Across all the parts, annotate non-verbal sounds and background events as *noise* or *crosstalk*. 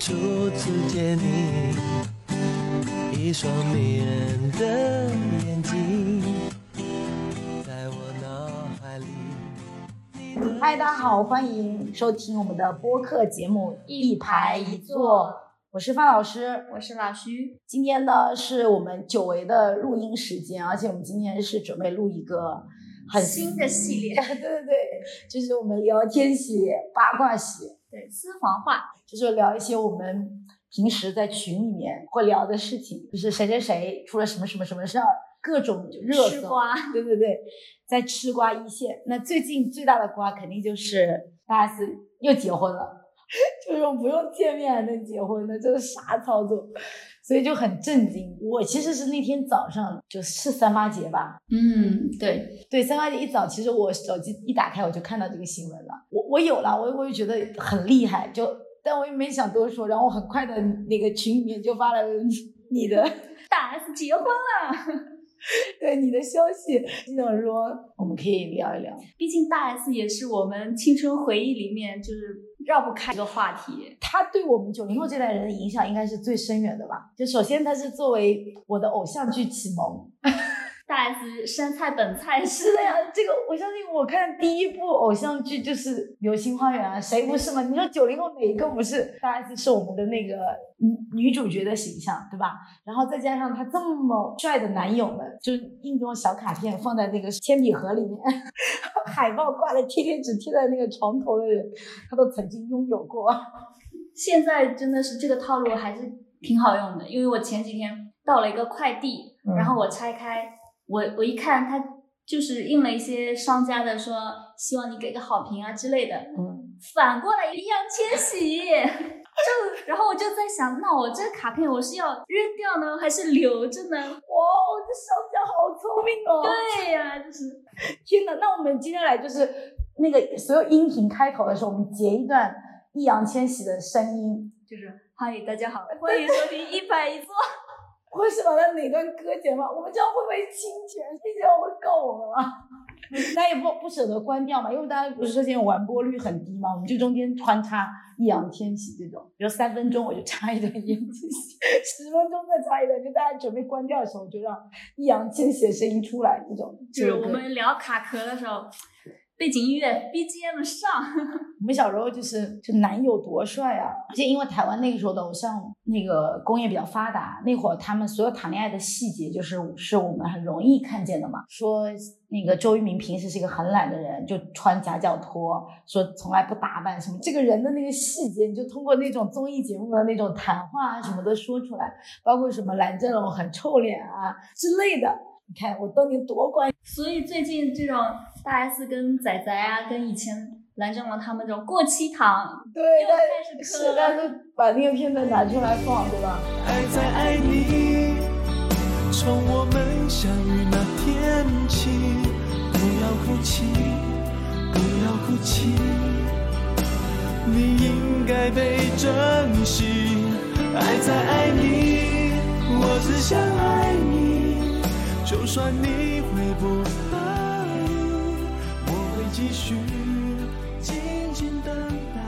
初次见你，一双迷人的眼睛，在我脑海里。嗨，大家好，欢迎收听我们的播客节目《一排一坐》，我是范老师，我是老徐。今天呢是我们久违的录音时间，而且我们今天是准备录一个很新的系列对对对，就是我们聊天系列、八卦系列，对私房话，就是聊一些我们平时在群里面会聊的事情，就是谁谁谁出了什么什么什么事儿，各种热搜，吃瓜。对对对，在吃瓜一线。那最近最大的瓜肯定就是大 S 又结婚了，*laughs* 这种不用见面还能结婚的，这是啥操作？所以就很震惊。我其实是那天早上就是三八节吧，嗯，对，对，三八节一早，其实我手机一打开我就看到这个新闻了。我我有了，我我就觉得很厉害，就但我也没想多说，然后很快的那个群里面就发了你的 *laughs* 大 S 结婚了。对你的消息，就想说我们可以聊一聊。毕竟大 S 也是我们青春回忆里面就是绕不开一个话题。他对我们九零后这代人的影响应该是最深远的吧？就首先他是作为我的偶像剧启蒙。大 S 山菜本菜是的呀，这个我相信。我看第一部偶像剧就是《流星花园》啊，谁不是嘛？你说九零后哪一个不是？大 S 是我们的那个女女主角的形象，对吧？然后再加上她这么帅的男友们，就是印这种小卡片放在那个铅笔盒里面，*laughs* 海报挂在贴贴纸贴在那个床头的人，他都曾经拥有过。*laughs* 现在真的是这个套路还是挺好用的，因为我前几天到了一个快递，嗯然后我拆开。我我一看，他就是印了一些商家的，说希望你给个好评啊之类的。嗯，反过来易烊千玺，就然后我就在想，那我这个卡片我是要扔掉呢，还是留着呢？哇，这商家好聪明哦！对呀、就是天呐，那我们接下来就是那个所有音频开头的时候，我们截一段易烊千玺的声音，就是嗨，大家好，欢迎收听一百一坐。或是把它哪段割剪吗？我们这样会不会侵权？这样会告我们吗？*laughs* 大家也不不舍得关掉嘛，因为大家不是说现在完播率很低嘛，我们就中间穿插易烊千玺这种，比如三分钟我就插一段易烊千玺，*laughs* 十分钟再插一段，就大家准备关掉的时候就让易烊千玺的声音出来，这种就是我们聊卡壳的时候，背景音乐 BGM 上。*laughs* 我们小时候就是就男友多帅啊！而且因为台湾那个时候的偶像那个工业比较发达，那会儿他们所有谈恋爱的细节就是是我们很容易看见的嘛。说那个周渝民平时是一个很懒的人，就穿夹脚拖，说从来不打扮什么。这个人的那个细节，你就通过那种综艺节目的那种谈话啊什么的说出来，包括什么蓝正龙很臭脸啊之类的。你看我当年多乖所以最近这种大 S 跟仔仔啊，跟以前蓝正龙他们这种过期糖，对，又但开始磕是但是把那个片段拿出来放，对吧？爱在爱你，从我们相遇那天起，不要哭泣，不要哭泣，你应该被珍惜。爱在爱你，我只想爱你，就算你会不继续静静等待，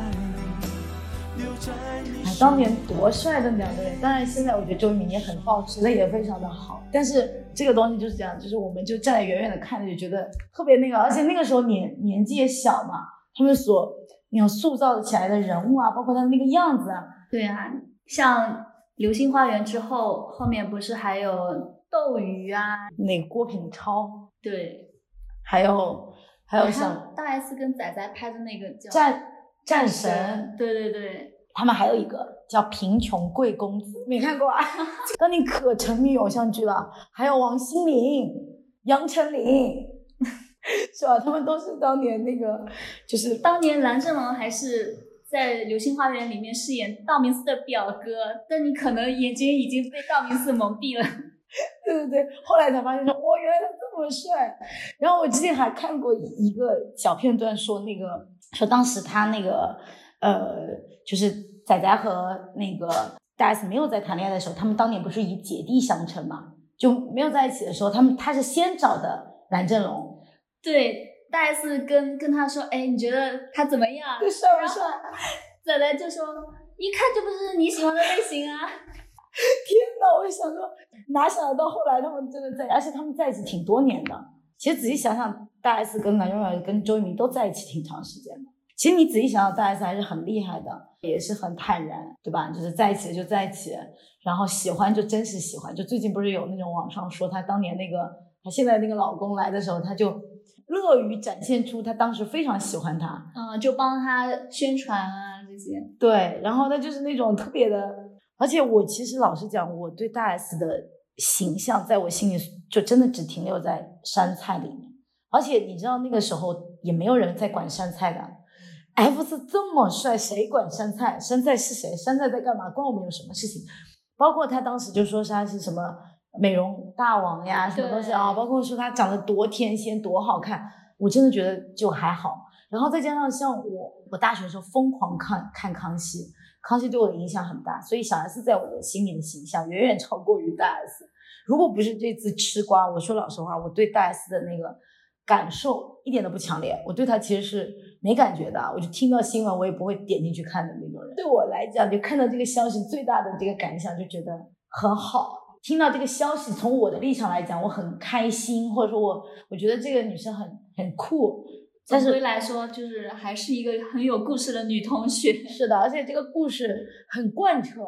留在你哎，当年多帅的两个人！当然，现在我觉得周渝民也很好，吃的也非常的好。但是这个东西就是这样，就是我们就站在远远的看着，就觉得特别那个，而且那个时候年年纪也小嘛，他们所那种塑造起来的人物啊，包括他的那个样子啊，对啊，像《流星花园》之后，后面不是还有斗鱼啊？那个郭品超，对，还有还有还像大 S 跟仔仔拍的那个叫战战神，对对对，他们还有一个叫《贫穷贵公子》，没看过啊？*laughs* 当你可沉迷偶像剧了，还有王心凌、杨丞琳，*laughs* 是吧？他们都是当年那个，就是当年蓝正龙还是在《流星花园》里面饰演道明寺的表哥，但你可能眼睛已经被道明寺蒙蔽了。*laughs* 对对对，后来才发现说，哇，原来他这么帅。然后我之前还看过一个小片段，说那个说当时他那个呃，就是仔仔和那个大 S 没有在谈恋爱的时候，他们当年不是以姐弟相称嘛，就没有在一起的时候，他们他是先找的蓝正龙，对，大 S 跟跟他说，哎，你觉得他怎么样？帅不帅？仔仔就说，一看就不是你喜欢的类型啊！*laughs* 天呐，我想说，哪想得到后来他们真的在，而且他们在一起挺多年的。其实仔细想想，大 S 跟蓝永远跟周渝民都在一起挺长时间的。其实你仔细想想，大 S 还是很厉害的，也是很坦然，对吧？就是在一起就在一起，然后喜欢就真是喜欢。就最近不是有那种网上说，她当年那个她现在那个老公来的时候，她就乐于展现出她当时非常喜欢他，嗯，就帮他宣传啊这些。对，然后她就是那种特别的，而且我其实老实讲，我对大 S 的形象在我心里就真的只停留在山菜里面，而且你知道那个时候也没有人在管山菜的。F 四这么帅，谁管山菜？山菜是谁？山菜在干嘛？关我们有什么事情？包括他当时就说他是什么美容大王呀，什么东西啊？包括说他长得多天仙、多好看，我真的觉得就还好。然后再加上像我，我大学的时候疯狂看看康熙，康熙对我的影响很大，所以小 S 在我的心里的形象远远超过于大 S。如果不是这次吃瓜，我说老实话，我对大 S 的那个。感受一点都不强烈，我对他其实是没感觉的，我就听到新闻我也不会点进去看的那种人。对我来讲，就看到这个消息最大的这个感想就觉得很好。听到这个消息，从我的立场来讲，我很开心，或者说我我觉得这个女生很很酷。总归来说，就是还是一个很有故事的女同学。是的，而且这个故事很贯彻，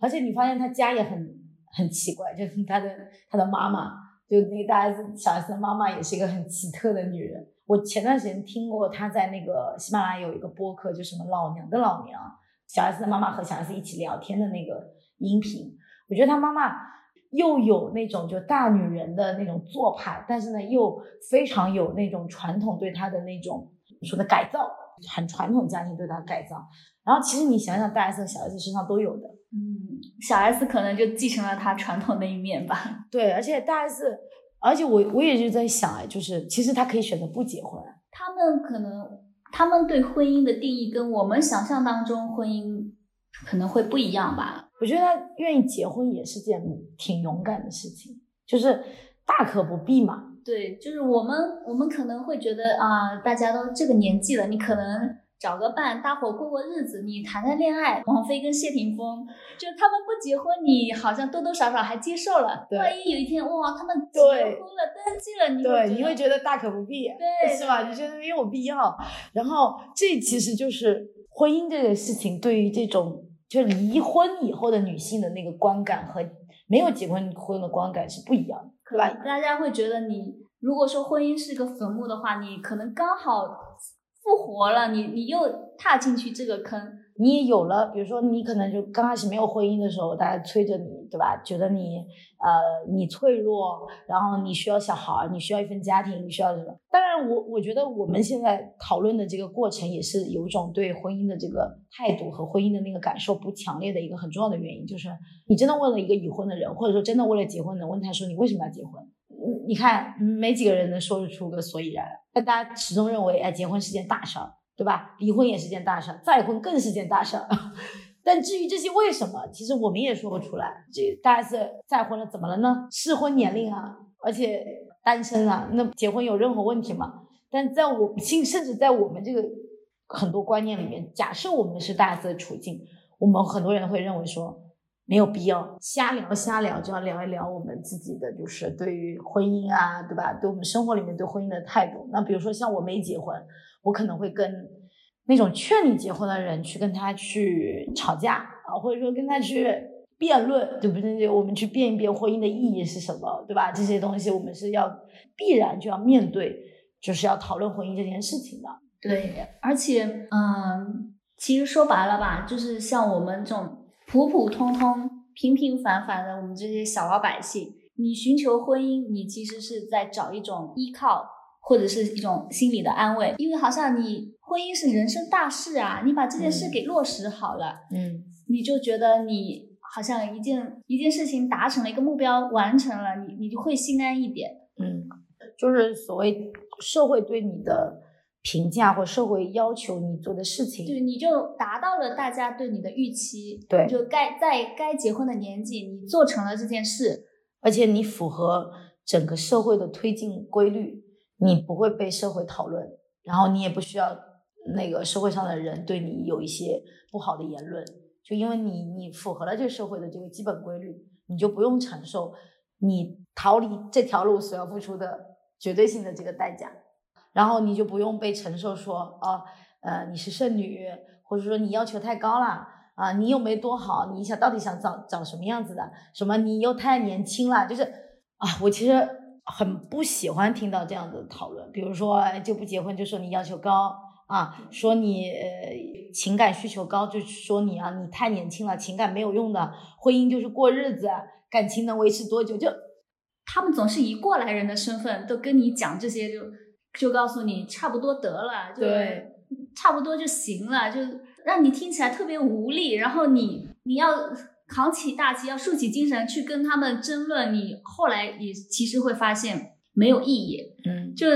而且你发现她家也很很奇怪，就是她的她的妈妈。就那个大 S 小 S 的妈妈也是一个很奇特的女人。我前段时间听过她在那个喜马拉雅有一个播客，就什么老娘的老娘，小 S 的妈妈和小 S 一起聊天的那个音频。我觉得她妈妈又有那种就大女人的那种做派，但是呢又非常有那种传统对她的那种说的改造，很传统家庭对她的改造。然后其实你想想，大 S 和小 S 身上都有的。嗯，小 S 可能就继承了她传统那一面吧。对，而且大 S，而且我我也就在想，哎，就是其实她可以选择不结婚。他们可能，他们对婚姻的定义跟我们想象当中婚姻可能会不一样吧。我觉得他愿意结婚也是件挺勇敢的事情，就是大可不必嘛。对，就是我们我们可能会觉得啊，大家都这个年纪了，你可能。找个伴，大伙过过日子，你谈谈恋爱。王菲跟谢霆锋，就他们不结婚，你好像多多少少还接受了。万一有一天，哇，他们结婚了，登记了，你对，你会觉得大可不必，对，是吧？你觉得没有必要。然后，这其实就是婚姻这个事情，对于这种就离婚以后的女性的那个观感和没有结婚婚的观感是不一样的，对吧？大家会觉得，你如果说婚姻是个坟墓的话，你可能刚好。复活了，你你又踏进去这个坑，你也有了。比如说，你可能就刚开始没有婚姻的时候，大家催着你，对吧？觉得你呃你脆弱，然后你需要小孩，你需要一份家庭，你需要什么？当然，我我觉得我们现在讨论的这个过程，也是有一种对婚姻的这个态度和婚姻的那个感受不强烈的一个很重要的原因，就是你真的问了一个已婚的人，或者说真的为了结婚的，问他说你为什么要结婚？你看，没几个人能说得出个所以然。但大家始终认为，哎，结婚是件大事儿，对吧？离婚也是件大事儿，再婚更是件大事儿。*laughs* 但至于这些为什么，其实我们也说不出来。这大 S 再婚了，怎么了呢？适婚年龄啊，而且单身啊，那结婚有任何问题吗？但在我心，甚至在我们这个很多观念里面，假设我们是大 S 的处境，我们很多人会认为说。没有必要瞎聊瞎聊，就要聊一聊我们自己的，就是对于婚姻啊，对吧？对我们生活里面对婚姻的态度。那比如说像我没结婚，我可能会跟那种劝你结婚的人去跟他去吵架啊，或者说跟他去辩论，对不对？我们去辩一辩婚姻的意义是什么，对吧？这些东西我们是要必然就要面对，就是要讨论婚姻这件事情的。对，而且嗯，其实说白了吧，就是像我们这种。普普通通、平平凡凡的我们这些小老百姓，你寻求婚姻，你其实是在找一种依靠，或者是一种心理的安慰，因为好像你婚姻是人生大事啊，你把这件事给落实好了，嗯，你就觉得你好像一件一件事情达成了一个目标，完成了，你你就会心安一点，嗯，就是所谓社会对你的。评价或社会要求你做的事情，对，你就达到了大家对你的预期，对，就该在该结婚的年纪，你做成了这件事，而且你符合整个社会的推进规律，你不会被社会讨论，然后你也不需要那个社会上的人对你有一些不好的言论，就因为你你符合了这个社会的这个基本规律，你就不用承受你逃离这条路所要付出的绝对性的这个代价，然后你就不用被承受说哦呃你是剩女，或者说你要求太高了啊，你又没多好，你想到底想长长什么样子的？什么你又太年轻了，就是啊，我其实很不喜欢听到这样的讨论，比如说就不结婚就说你要求高。啊，说你呃情感需求高，就说你啊，你太年轻了，情感没有用的，婚姻就是过日子，感情能维持多久？就他们总是以过来人的身份都跟你讲这些，就就告诉你差不多得了，就差不多就行了，就让你听起来特别无力，然后你你要扛起大旗，要竖起精神去跟他们争论，你后来也其实会发现没有意义，嗯，就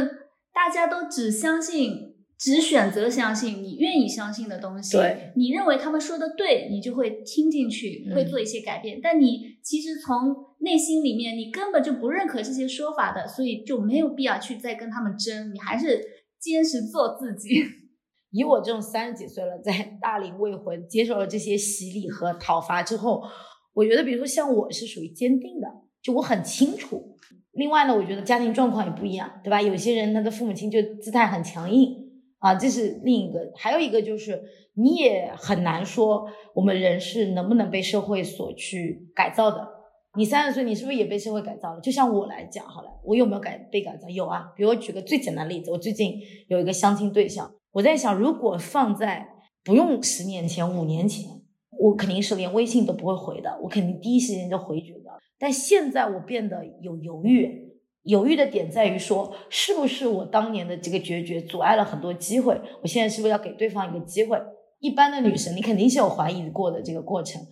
大家都只相信。只选择相信你愿意相信的东西，对，你认为他们说的对，你就会听进去，会做一些改变。但你其实从内心里面，你根本就不认可这些说法的，所以就没有必要去再跟他们争，你还是坚持做自己。*laughs* 以我这种三十几岁了，在大龄未婚，接受了这些洗礼和讨伐之后，我觉得，比如说像我是属于坚定的，就我很清楚。另外呢，我觉得家庭状况也不一样，对吧？有些人他的父母亲就姿态很强硬。啊，这是另一个，还有一个就是你也很难说我们人是能不能被社会所去改造的。你三十岁，你是不是也被社会改造了？就像我来讲好了，我有没有改被改造？有啊。比如我举个最简单的例子，我最近有一个相亲对象，我在想，如果放在不用十年前、五年前，我肯定是连微信都不会回的，我肯定第一时间就回绝掉。但现在我变得有犹豫。犹豫的点在于说，是不是我当年的这个决绝阻碍了很多机会？我现在是不是要给对方一个机会？一般的女生，你肯定是有怀疑过的这个过程，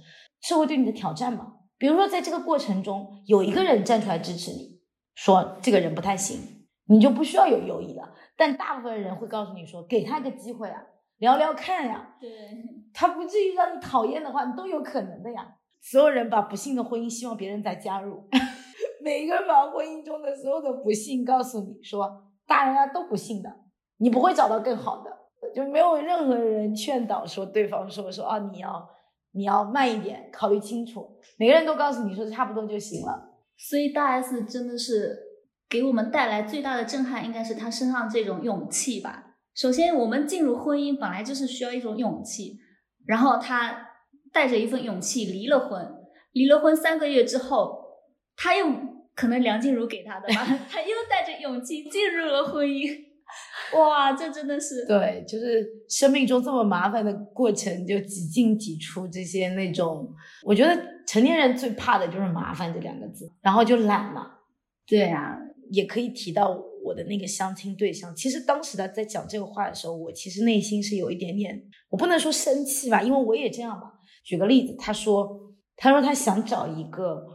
社会对你的挑战嘛？比如说，在这个过程中，有一个人站出来支持你，说这个人不太行，你就不需要有犹豫了。但大部分人会告诉你说，给他一个机会啊，聊聊看呀。对，他不至于让你讨厌的话，你都有可能的呀。所有人把不幸的婚姻希望别人再加入。每个人把婚姻中的所有的不幸告诉你说，大人啊都不幸的，你不会找到更好的，就没有任何人劝导说对方说说啊你要你要慢一点，考虑清楚。每个人都告诉你说差不多就行了。所以大 S 真的是给我们带来最大的震撼，应该是她身上这种勇气吧。首先，我们进入婚姻本来就是需要一种勇气，然后她带着一份勇气离了婚，离了婚三个月之后，她又。可能梁静茹给他的吧，*laughs* 他又带着勇气进入了婚姻。哇，这真的是对，就是生命中这么麻烦的过程，就几进几出这些那种。我觉得成年人最怕的就是麻烦这两个字，然后就懒嘛。对啊，也可以提到我的那个相亲对象。其实当时他在讲这个话的时候，我其实内心是有一点点，我不能说生气吧，因为我也这样吧。举个例子，他说，他说他想找一个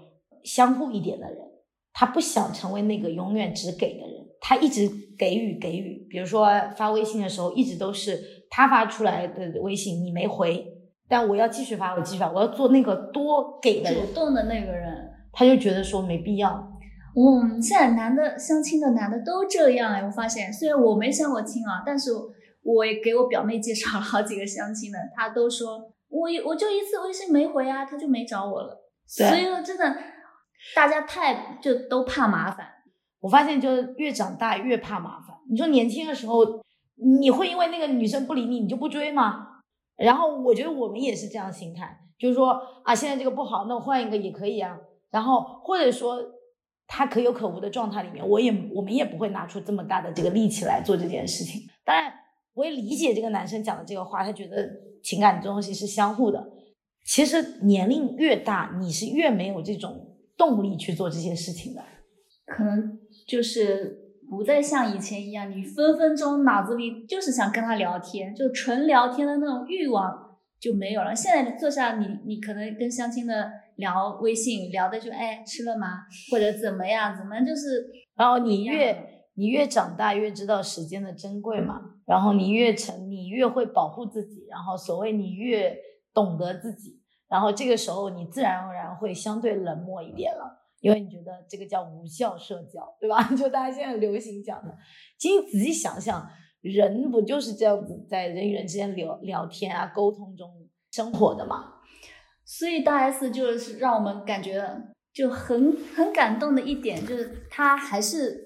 相互一点的人。他不想成为那个永远只给的人，他一直给予给予。比如说发微信的时候，一直都是他发出来的微信，你没回，但我要继续发，我继续发，我要做那个多给的主动的那个人。他就觉得说没必要。嗯，现在男的相亲的男的都这样哎，我发现，虽然我没相过亲啊，但是我也给我表妹介绍了好几个相亲的，他都说我我就一次微信没回啊，他就没找我了。所以真的。大家太就都怕麻烦，我发现就越长大越怕麻烦。你说年轻的时候，你会因为那个女生不理你，你就不追吗？然后我觉得我们也是这样心态，就是说啊，现在这个不好，那我换一个也可以啊。然后或者说他可有可无的状态里面，我也我们也不会拿出这么大的这个力气来做这件事情。当然，我也理解这个男生讲的这个话，他觉得情感这东西是相互的。其实年龄越大，你是越没有这种。动力去做这些事情的，可能就是不再像以前一样，你分分钟脑子里就是想跟他聊天，就纯聊天的那种欲望就没有了。现在坐下，你你可能跟相亲的聊微信，聊的就哎吃了吗，或者怎么样，怎么就是，然后你越你越长大越知道时间的珍贵嘛，然后你越成你越会保护自己，然后所谓你越懂得自己。然后这个时候，你自然而然会相对冷漠一点了，因为你觉得这个叫无效社交，对吧？*laughs* 就大家现在流行讲的。其实仔细想想，人不就是这样子，在人与人之间聊聊天啊、沟通中，生活的嘛。所以大 S 就是让我们感觉就很很感动的一点，就是她还是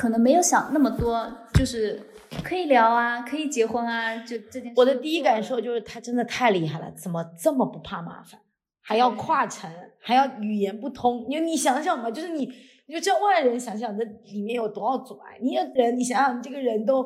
可能没有想那么多，就是可以聊啊，可以结婚啊，就这件事。我的第一感受就是他真的太厉害了，怎么这么不怕麻烦，还要跨城，还要语言不通？你你想想嘛，就是你，你就叫外人想想这里面有多少阻碍？你人，你想想这个人都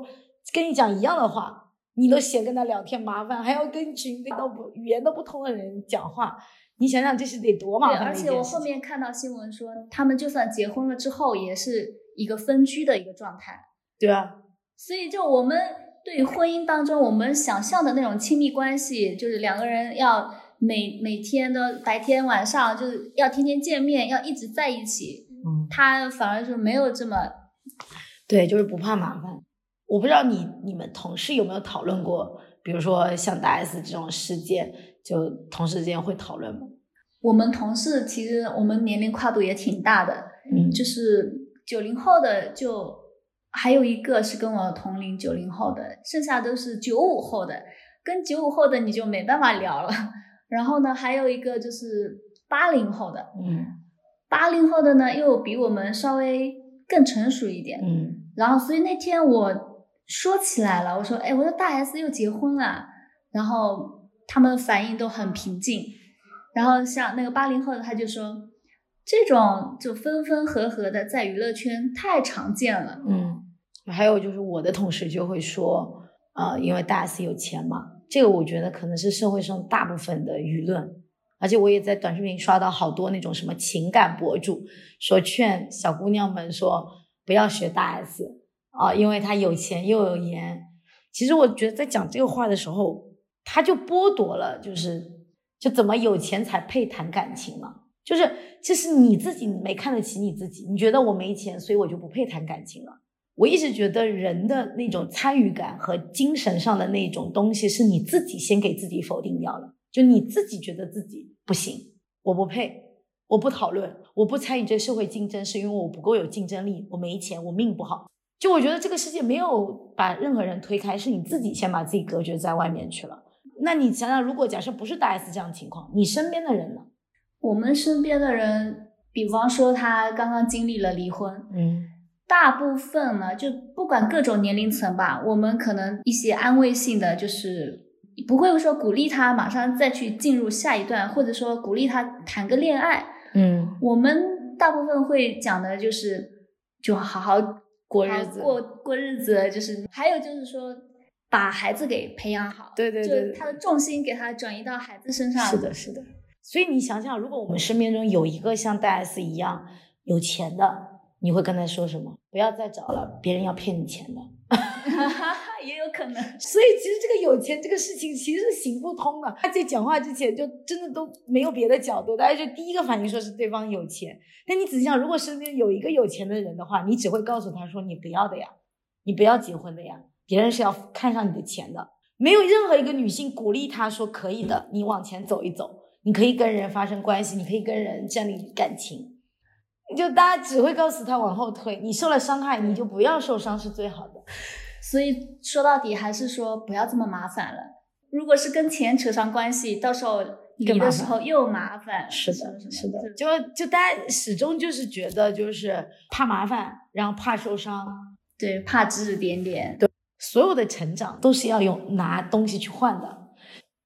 跟你讲一样的话，你都嫌跟他聊天麻烦，还要跟群里都不语言都不通的人讲话，你想想这是得多麻，烦。而且我后面看到新闻说，他们就算结婚了之后，也是一个分居的一个状态。对啊，所以，就我们对婚姻当中我们想象的那种亲密关系，就是两个人要每每天都白天晚上就是要天天见面，要一直在一起。嗯，他反而就没有这么对，就是不怕麻烦。我不知道你你们同事有没有讨论过，比如说像大 S 这种事件，就同事之间会讨论吗？我们同事其实我们年龄跨度也挺大的，嗯就是九零后的就还有一个是跟我同龄九零后的，剩下都是九五后的。跟九五后的你就没办法聊了。然后呢，还有一个就是八零后的，嗯八零后的呢又比我们稍微更成熟一点。嗯然后所以那天我说起来了，我说，哎，我说大 S 又结婚了，然后他们反应都很平静。然后像那个八零后的他就说，这种就分分合合的在娱乐圈太常见了。嗯，还有就是我的同事就会说，呃，因为大 S 有钱嘛，这个我觉得可能是社会上大部分的舆论，而且我也在短视频刷到好多那种什么情感博主说劝小姑娘们说不要学大 S 啊、因为她有钱又有颜。其实我觉得在讲这个话的时候，他就剥夺了，就是就怎么有钱才配谈感情嘛？就是这是你自己没看得起你自己，你觉得我没钱，所以我就不配谈感情了。我一直觉得人的那种参与感和精神上的那种东西，是你自己先给自己否定掉了。就你自己觉得自己不行，我不配，我不讨论，我不参与这社会竞争，是因为我不够有竞争力，我没钱，我命不好。就我觉得这个世界没有把任何人推开，是你自己先把自己隔绝在外面去了。那你想想，如果假设不是大 S 这样的情况，你身边的人呢？我们身边的人，比方说他刚刚经历了离婚，嗯大部分呢，就不管各种年龄层吧，我们可能一些安慰性的，就是不会说鼓励他马上再去进入下一段，或者说鼓励他谈个恋爱。嗯，我们大部分会讲的就是，就好好好过日子过过日子，就是还有就是说，把孩子给培养好，对对对对就他的重心给他转移到孩子身上。是的，是的。所以你想想，如果我们身边中有一个像大 S 一样有钱的，你会跟他说什么？不要再找了，别人要骗你钱的。*laughs* 也有可能。所以其实这个有钱这个事情其实是行不通的。他在讲话之前就真的都没有别的角度，大家就第一个反应说是对方有钱。但你仔细想，如果身边有一个有钱的人的话，你只会告诉他说你不要的呀，你不要结婚的呀，别人是要看上你的钱的。没有任何一个女性鼓励他说可以的，你往前走一走，你可以跟人发生关系，你可以跟人建立感情。就大家只会告诉他往后退，你受了伤害，你就不要受伤是最好的。所以说到底还是说不要这么麻烦了。如果是跟钱扯上关系，到时候离更麻烦的时候又麻烦。是的是的，就就就大家始终就是觉得就是怕麻烦，然后怕受伤，对，怕指指点点。对所有的成长都是要用拿东西去换的，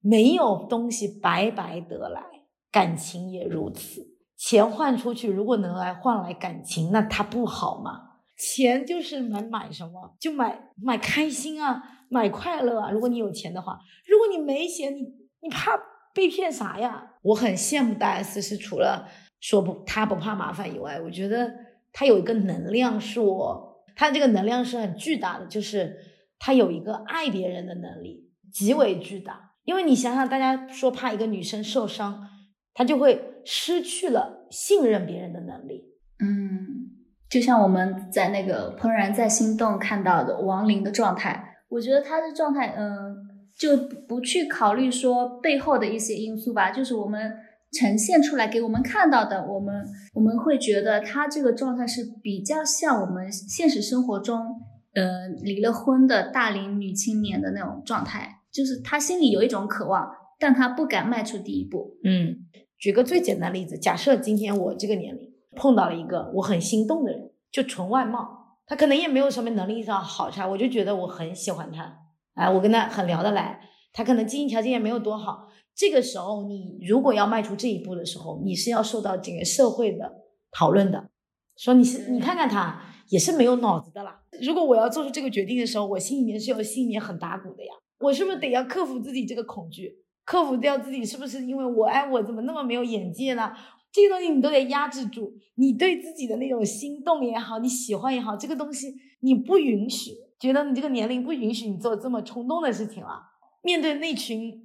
没有东西白白得来，感情也如此。钱换出去，如果能来换来感情，那它不好吗？钱就是能买什么，就买买开心啊，买快乐啊。如果你有钱的话，如果你没钱，你你怕被骗啥呀？我很羡慕大 S，是除了说不他不怕麻烦以外，我觉得他有一个能量是我，他这个能量是很巨大的，就是他有一个爱别人的能力，极为巨大。因为你想想，大家说怕一个女生受伤，她就会失去了信任别人的能力。嗯，就像我们在那个《怦然在心动》看到的王林的状态，我觉得他的状态，嗯、就不去考虑说背后的一些因素吧，就是我们呈现出来给我们看到的，我们我们会觉得他这个状态是比较像我们现实生活中，呃，离了婚的大龄女青年的那种状态，就是他心里有一种渴望，但他不敢迈出第一步。嗯，举个最简单的例子，假设今天我这个年龄碰到了一个我很心动的人，就纯外貌，他可能也没有什么能力上好差，我就觉得我很喜欢他，哎，我跟他很聊得来，他可能经济条件也没有多好。这个时候，你如果要迈出这一步的时候，你是要受到整个社会的讨论的，说你是你看看他也是没有脑子的啦。如果我要做出这个决定的时候，我心里面是有心里面很打鼓的呀。我是不是得要克服自己这个恐惧，克服掉自己是不是因为我哎我怎么那么没有眼界呢？这些东西你都得压制住，你对自己的那种心动也好，你喜欢也好，这个东西你不允许，觉得你这个年龄不允许你做这么冲动的事情了。面对那群。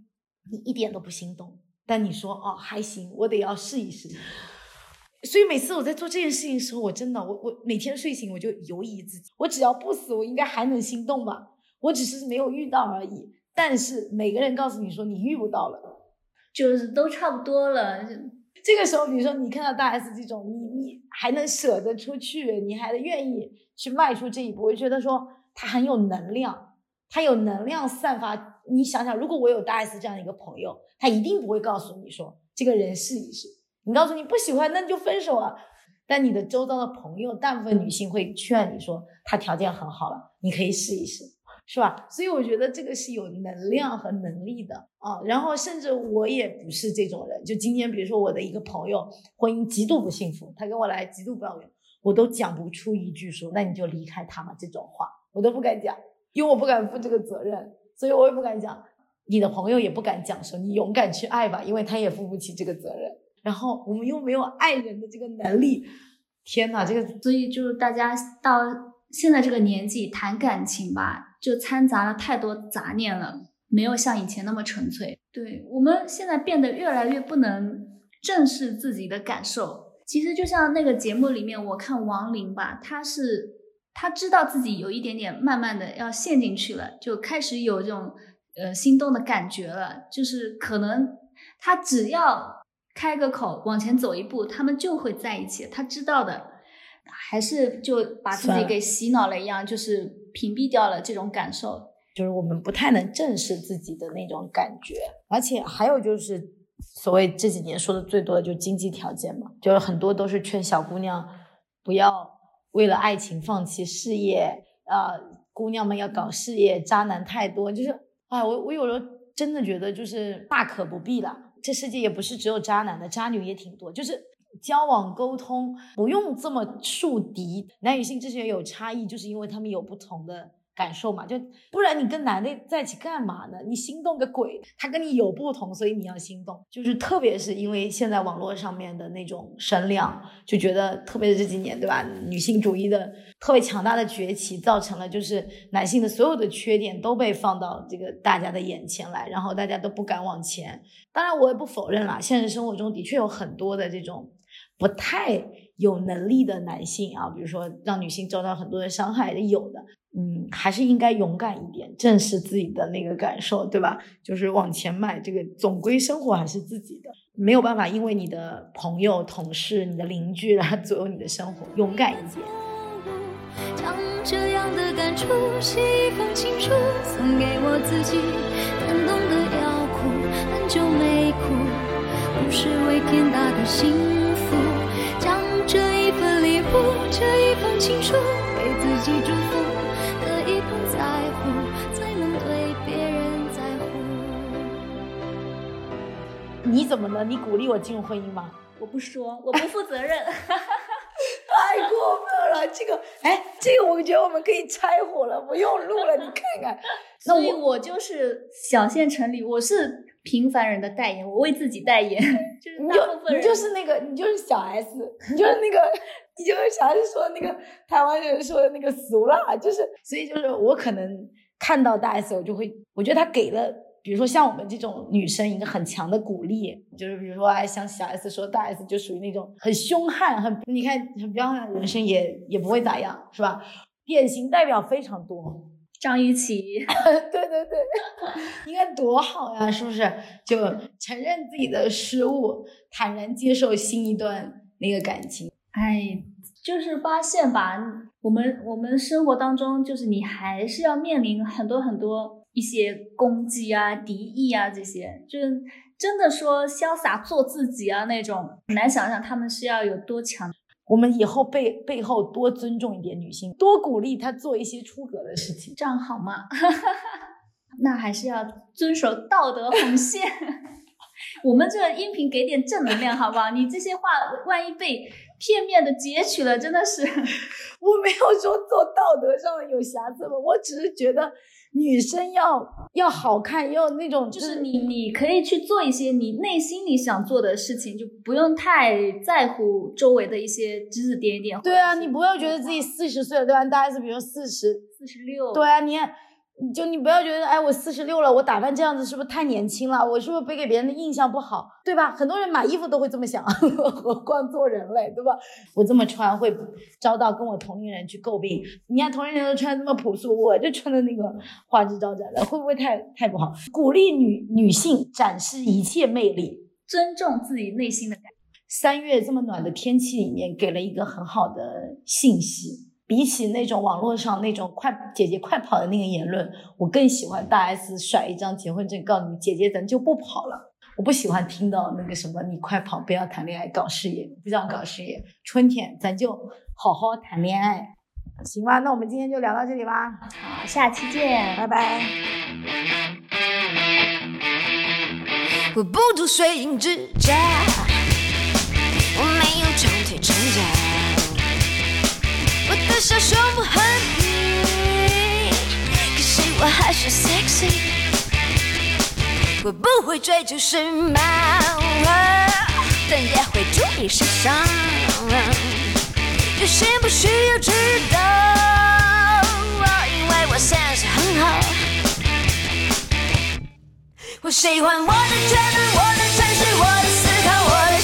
你一点都不心动，但你说哦还行，我得要试一试。所以每次我在做这件事情的时候，我真的我我每天睡醒我就犹疑自己，我只要不死，我应该还能心动吧？我只是没有遇到而已。但是每个人告诉你说你遇不到了，就是都差不多了。这个时候，比如说你看到大 S 这种，你你还能舍得出去，你还愿意去迈出这一步，我就觉得说他很有能量，他有能量散发。你想想，如果我有大 S 这样的一个朋友，他一定不会告诉你说这个人试一试。你告诉你不喜欢，那你就分手啊。但你的周遭的朋友，大部分女性会劝你说，他条件很好了，你可以试一试，是吧？所以我觉得这个是有能量和能力的啊。然后甚至我也不是这种人，就今天比如说我的一个朋友婚姻极度不幸福，他跟我来极度抱怨，我都讲不出一句说那你就离开他嘛这种话，我都不敢讲，因为我不敢负这个责任。所以我也不敢讲，你的朋友也不敢讲说你勇敢去爱吧，因为他也负不起这个责任。然后我们又没有爱人的这个能力，天呐，这个所以就是大家到现在这个年纪谈感情吧，就掺杂了太多杂念了，没有像以前那么纯粹。对我们现在变得越来越不能正视自己的感受。其实就像那个节目里面，我看王林吧，他是。他知道自己有一点点慢慢的要陷进去了，就开始有这种呃心动的感觉了。就是可能他只要开个口往前走一步，他们就会在一起。他知道的，还是就把自己给洗脑了一样，就是屏蔽掉了这种感受。就是我们不太能正视自己的那种感觉，而且还有就是所谓这几年说的最多的就是经济条件嘛，就是很多都是劝小姑娘不要。为了爱情放弃事业啊，姑娘们要搞事业，渣男太多，就是啊，我我有时候真的觉得就是大可不必了。这世界也不是只有渣男的，渣女也挺多。就是交往沟通不用这么树敌，男女性之间有差异，就是因为他们有不同的。感受嘛，就不然你跟男的在一起干嘛呢？你心动个鬼！他跟你有不同，所以你要心动。就是特别是因为现在网络上面的那种声量，就觉得特别是这几年，对吧？女性主义的特别强大的崛起，造成了就是男性的所有的缺点都被放到这个大家的眼前来，然后大家都不敢往前。当然，我也不否认啦，现实生活中的确有很多的这种不太有能力的男性啊，比如说让女性遭到很多的伤害的，有的。嗯，还是应该勇敢一点，正视自己的那个感受，对吧？就是往前迈，这个总归生活还是自己的，没有办法，因为你的朋友、同事、你的邻居来 *laughs* 左右你的生活，勇敢一点。将这样的感触写一封情书，送给我自己，感动的要哭，很久没哭，不是为天大的幸福。将这一份礼物，这一封情书，给自己祝福。可以不在乎，才能对别人在乎你怎么了？你鼓励我进入婚姻吗？我不说，我不负责任。*laughs* 太过分了，这个，哎，这个我觉得我们可以拆伙了，不用录了。你看看，所以我就是小县城里，我是平凡人的代言，我为自己代言。*laughs* 就是你就你就是那个，你就是小 S，你就是那个，你就是小 S 说的那个台湾人说的那个俗辣，就是，所以就是我可能看到大 S，我就会，我觉得他给了。比如说像我们这种女生，一个很强的鼓励，就是比如说，哎，像小 S 说，大 S 就属于那种很凶悍、很你看很彪悍的人生，也也不会咋样，是吧？典型代表非常多，张雨绮，*laughs* 对对对，*laughs* 应该多好呀，是不是？就承认自己的失误，坦然接受新一段那个感情。哎，就是发现吧，我们我们生活当中，就是你还是要面临很多很多。一些攻击啊、敌意啊这些，就是真的说潇洒做自己啊那种，很难想象他们是要有多强。我们以后背背后多尊重一点女性，多鼓励她做一些出格的事情，这样好吗？*laughs* 那还是要遵守道德红线。*laughs* 我们这个音频给点正能量，好不好？你这些话万一被片面的截取了，真的是。*laughs* 我没有说做道德上的有瑕疵吧，我只是觉得女生要要好看，要那种就是你你可以去做一些你内心里想做的事情，就不用太在乎周围的一些指指点点。对啊，你不要觉得自己四十岁了，对吧？大 S 比如四十四十六，对啊，你。就你不要觉得，哎，我四十六了，我打扮这样子是不是太年轻了？我是不是给给别人的印象不好，对吧？很多人买衣服都会这么想，*laughs* 何况做人类，对吧？我这么穿会遭到跟我同龄人去诟病。你看同龄人都穿这么朴素，我就穿的那个花枝招展的，会不会太太不好？鼓励女女性展示一切魅力，尊重自己内心的感。三月这么暖的天气里面，给了一个很好的信息。比起那种网络上那种快姐姐快跑的那个言论，我更喜欢大 S 甩一张结婚证，告诉你姐姐咱就不跑了。我不喜欢听到那个什么你快跑，不要谈恋爱搞事业，不想搞事业。春天咱就好好谈恋爱，行吧？那我们今天就聊到这里吧。好，下期见，拜拜。我不读水影之家，我没有长腿成家。我的小胸部很平，可惜我还是 sexy。我不会追求时髦，但也会注意时尚。有些不需要知道，因为我现实很好。我喜欢我的圈子，我的诚实，我的思考，我的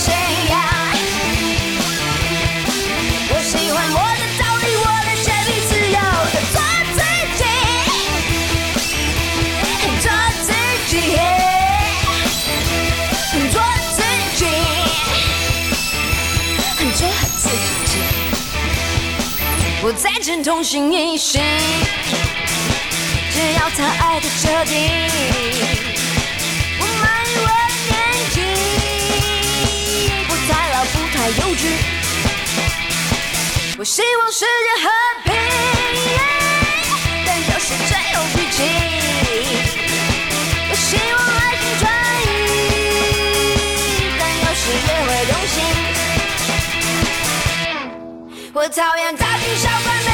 再见同心一心，只要他爱的彻底。我满意我年纪，不太老，不太幼稚。我希望世界和平，我讨厌大惊小怪、